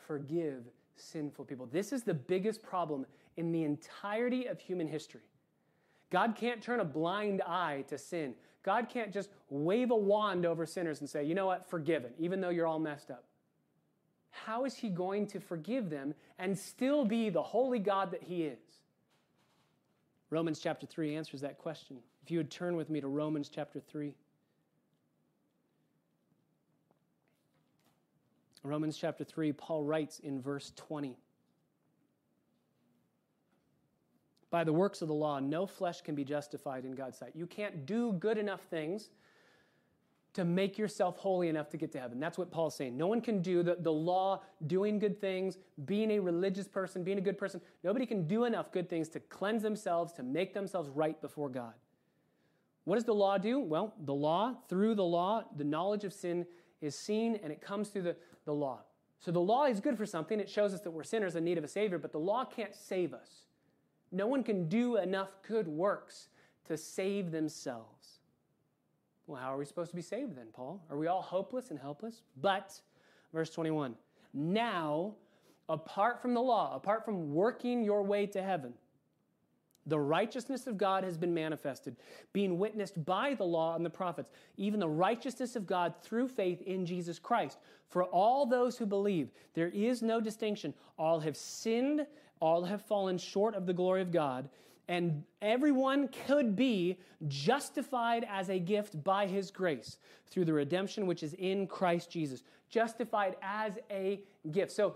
forgive sinful people? This is the biggest problem in the entirety of human history. God can't turn a blind eye to sin. God can't just wave a wand over sinners and say, you know what, forgiven, even though you're all messed up. How is He going to forgive them and still be the holy God that He is? Romans chapter 3 answers that question. If you would turn with me to Romans chapter 3. Romans chapter 3, Paul writes in verse 20 By the works of the law, no flesh can be justified in God's sight. You can't do good enough things to make yourself holy enough to get to heaven. That's what Paul's saying. No one can do the, the law, doing good things, being a religious person, being a good person. Nobody can do enough good things to cleanse themselves, to make themselves right before God. What does the law do? Well, the law, through the law, the knowledge of sin is seen and it comes through the, the law. So the law is good for something. It shows us that we're sinners in need of a Savior, but the law can't save us. No one can do enough good works to save themselves. Well, how are we supposed to be saved then, Paul? Are we all hopeless and helpless? But, verse 21, now, apart from the law, apart from working your way to heaven, the righteousness of God has been manifested, being witnessed by the law and the prophets, even the righteousness of God through faith in Jesus Christ. For all those who believe, there is no distinction. All have sinned, all have fallen short of the glory of God, and everyone could be justified as a gift by his grace through the redemption which is in Christ Jesus. Justified as a gift. So,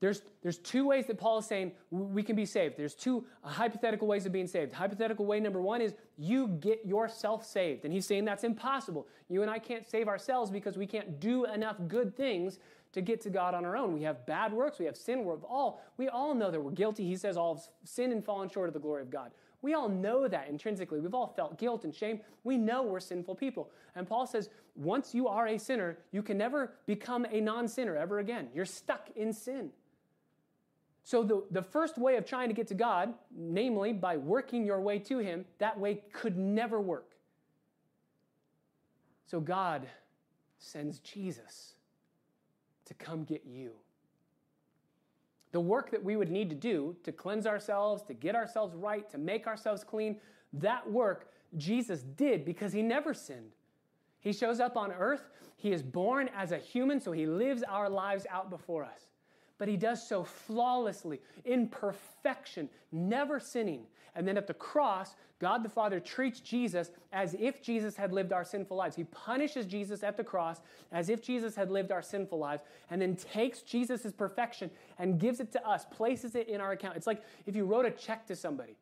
there's, there's two ways that Paul is saying we can be saved. There's two uh, hypothetical ways of being saved. Hypothetical way number one is you get yourself saved. And he's saying that's impossible. You and I can't save ourselves because we can't do enough good things to get to God on our own. We have bad works, we have sin, we're all, we all know that we're guilty. He says all sin and fallen short of the glory of God. We all know that intrinsically. We've all felt guilt and shame. We know we're sinful people. And Paul says, once you are a sinner, you can never become a non sinner ever again. You're stuck in sin. So, the, the first way of trying to get to God, namely by working your way to Him, that way could never work. So, God sends Jesus to come get you. The work that we would need to do to cleanse ourselves, to get ourselves right, to make ourselves clean, that work Jesus did because He never sinned. He shows up on earth. He is born as a human, so He lives our lives out before us but he does so flawlessly, in perfection, never sinning. And then at the cross, God the Father treats Jesus as if Jesus had lived our sinful lives. He punishes Jesus at the cross as if Jesus had lived our sinful lives, and then takes Jesus' perfection and gives it to us, places it in our account. It's like if you wrote a check to somebody.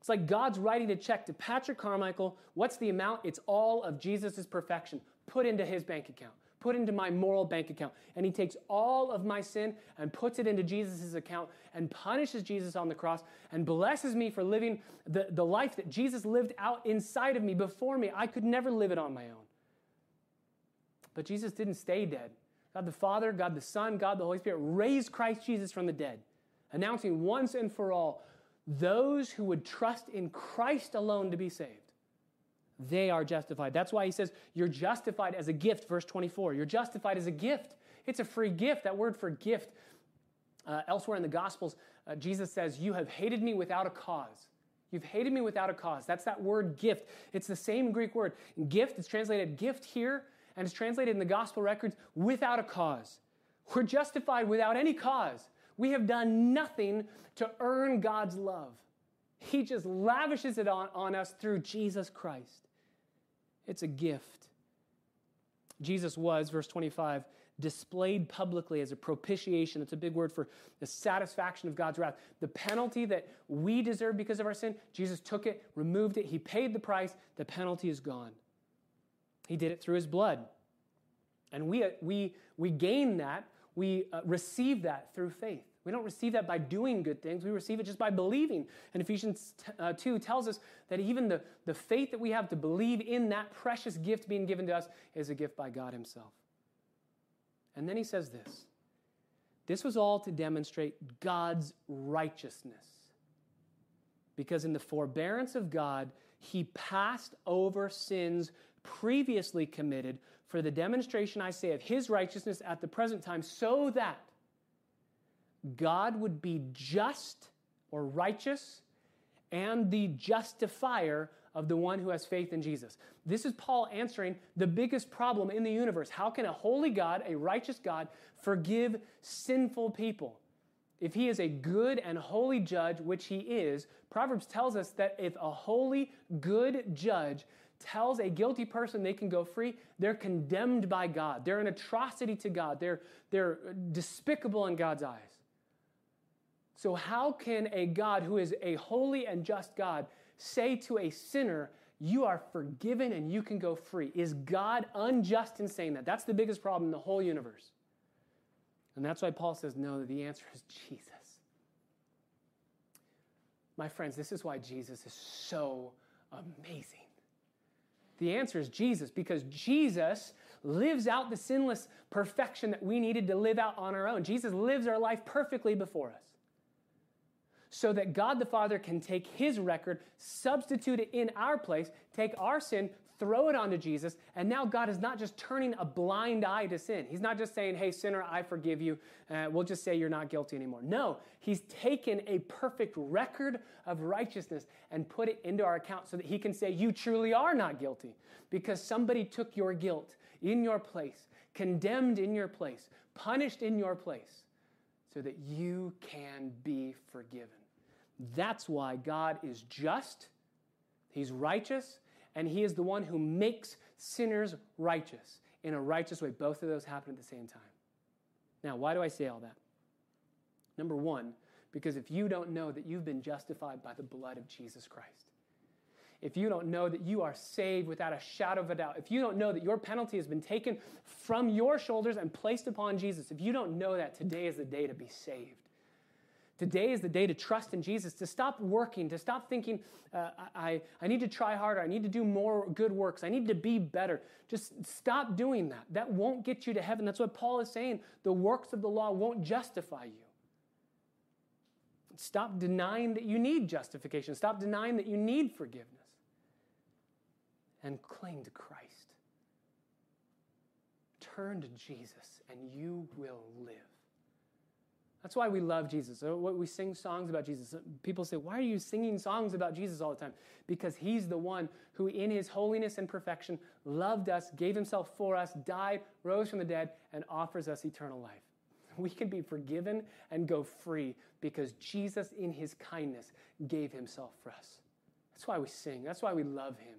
It's like God's writing a check to Patrick Carmichael. What's the amount? It's all of Jesus' perfection put into his bank account put into my moral bank account. And he takes all of my sin and puts it into Jesus' account and punishes Jesus on the cross and blesses me for living the, the life that Jesus lived out inside of me before me. I could never live it on my own. But Jesus didn't stay dead. God the Father, God the Son, God the Holy Spirit raised Christ Jesus from the dead, announcing once and for all those who would trust in Christ alone to be saved they are justified. That's why he says, You're justified as a gift, verse 24. You're justified as a gift. It's a free gift. That word for gift, uh, elsewhere in the Gospels, uh, Jesus says, You have hated me without a cause. You've hated me without a cause. That's that word gift. It's the same Greek word. Gift, it's translated gift here, and it's translated in the gospel records without a cause. We're justified without any cause. We have done nothing to earn God's love. He just lavishes it on, on us through Jesus Christ. It's a gift. Jesus was, verse 25, displayed publicly as a propitiation. It's a big word for the satisfaction of God's wrath. The penalty that we deserve because of our sin, Jesus took it, removed it, He paid the price, the penalty is gone. He did it through His blood. And we, we, we gain that, we uh, receive that through faith. We don't receive that by doing good things. We receive it just by believing. And Ephesians uh, 2 tells us that even the, the faith that we have to believe in that precious gift being given to us is a gift by God Himself. And then he says this this was all to demonstrate God's righteousness. Because in the forbearance of God, He passed over sins previously committed for the demonstration, I say, of His righteousness at the present time, so that God would be just or righteous and the justifier of the one who has faith in Jesus. This is Paul answering the biggest problem in the universe. How can a holy God, a righteous God, forgive sinful people? If he is a good and holy judge, which he is, Proverbs tells us that if a holy, good judge tells a guilty person they can go free, they're condemned by God. They're an atrocity to God. They're, they're despicable in God's eyes. So, how can a God who is a holy and just God say to a sinner, You are forgiven and you can go free? Is God unjust in saying that? That's the biggest problem in the whole universe. And that's why Paul says, No, the answer is Jesus. My friends, this is why Jesus is so amazing. The answer is Jesus, because Jesus lives out the sinless perfection that we needed to live out on our own. Jesus lives our life perfectly before us. So that God the Father can take his record, substitute it in our place, take our sin, throw it onto Jesus, and now God is not just turning a blind eye to sin. He's not just saying, hey, sinner, I forgive you. Uh, we'll just say you're not guilty anymore. No, He's taken a perfect record of righteousness and put it into our account so that He can say, you truly are not guilty because somebody took your guilt in your place, condemned in your place, punished in your place, so that you can be forgiven. That's why God is just, He's righteous, and He is the one who makes sinners righteous in a righteous way. Both of those happen at the same time. Now, why do I say all that? Number one, because if you don't know that you've been justified by the blood of Jesus Christ, if you don't know that you are saved without a shadow of a doubt, if you don't know that your penalty has been taken from your shoulders and placed upon Jesus, if you don't know that, today is the day to be saved. Today is the day to trust in Jesus, to stop working, to stop thinking, uh, I, I need to try harder, I need to do more good works, I need to be better. Just stop doing that. That won't get you to heaven. That's what Paul is saying. The works of the law won't justify you. Stop denying that you need justification. Stop denying that you need forgiveness. And cling to Christ. Turn to Jesus, and you will live. That's why we love Jesus. We sing songs about Jesus. People say, Why are you singing songs about Jesus all the time? Because he's the one who, in his holiness and perfection, loved us, gave himself for us, died, rose from the dead, and offers us eternal life. [laughs] We can be forgiven and go free because Jesus, in his kindness, gave himself for us. That's why we sing. That's why we love him.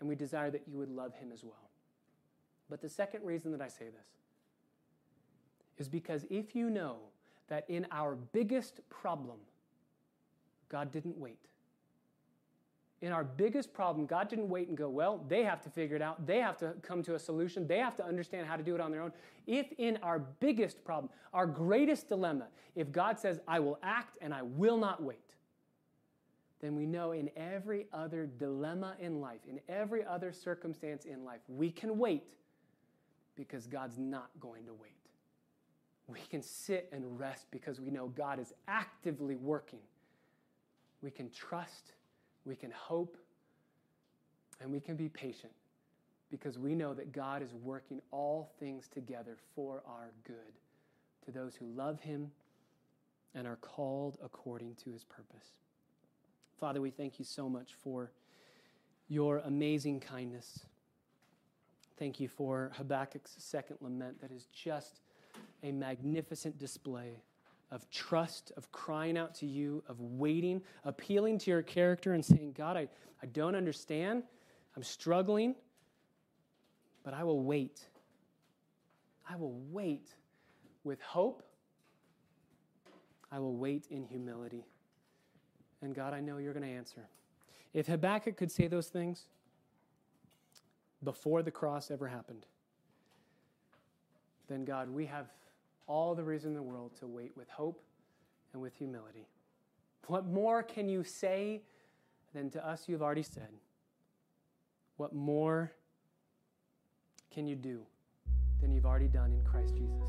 And we desire that you would love him as well. But the second reason that I say this is because if you know that in our biggest problem, God didn't wait. In our biggest problem, God didn't wait and go, well, they have to figure it out. They have to come to a solution. They have to understand how to do it on their own. If in our biggest problem, our greatest dilemma, if God says, I will act and I will not wait, then we know in every other dilemma in life, in every other circumstance in life, we can wait because God's not going to wait we can sit and rest because we know God is actively working. We can trust, we can hope, and we can be patient because we know that God is working all things together for our good to those who love Him and are called according to His purpose. Father, we thank you so much for your amazing kindness. Thank you for Habakkuk's second lament that is just a magnificent display of trust, of crying out to you, of waiting, appealing to your character and saying, God, I, I don't understand. I'm struggling, but I will wait. I will wait with hope. I will wait in humility. And God, I know you're going to answer. If Habakkuk could say those things before the cross ever happened, then God, we have all the reason in the world to wait with hope and with humility. What more can you say than to us you've already said? What more can you do than you've already done in Christ Jesus?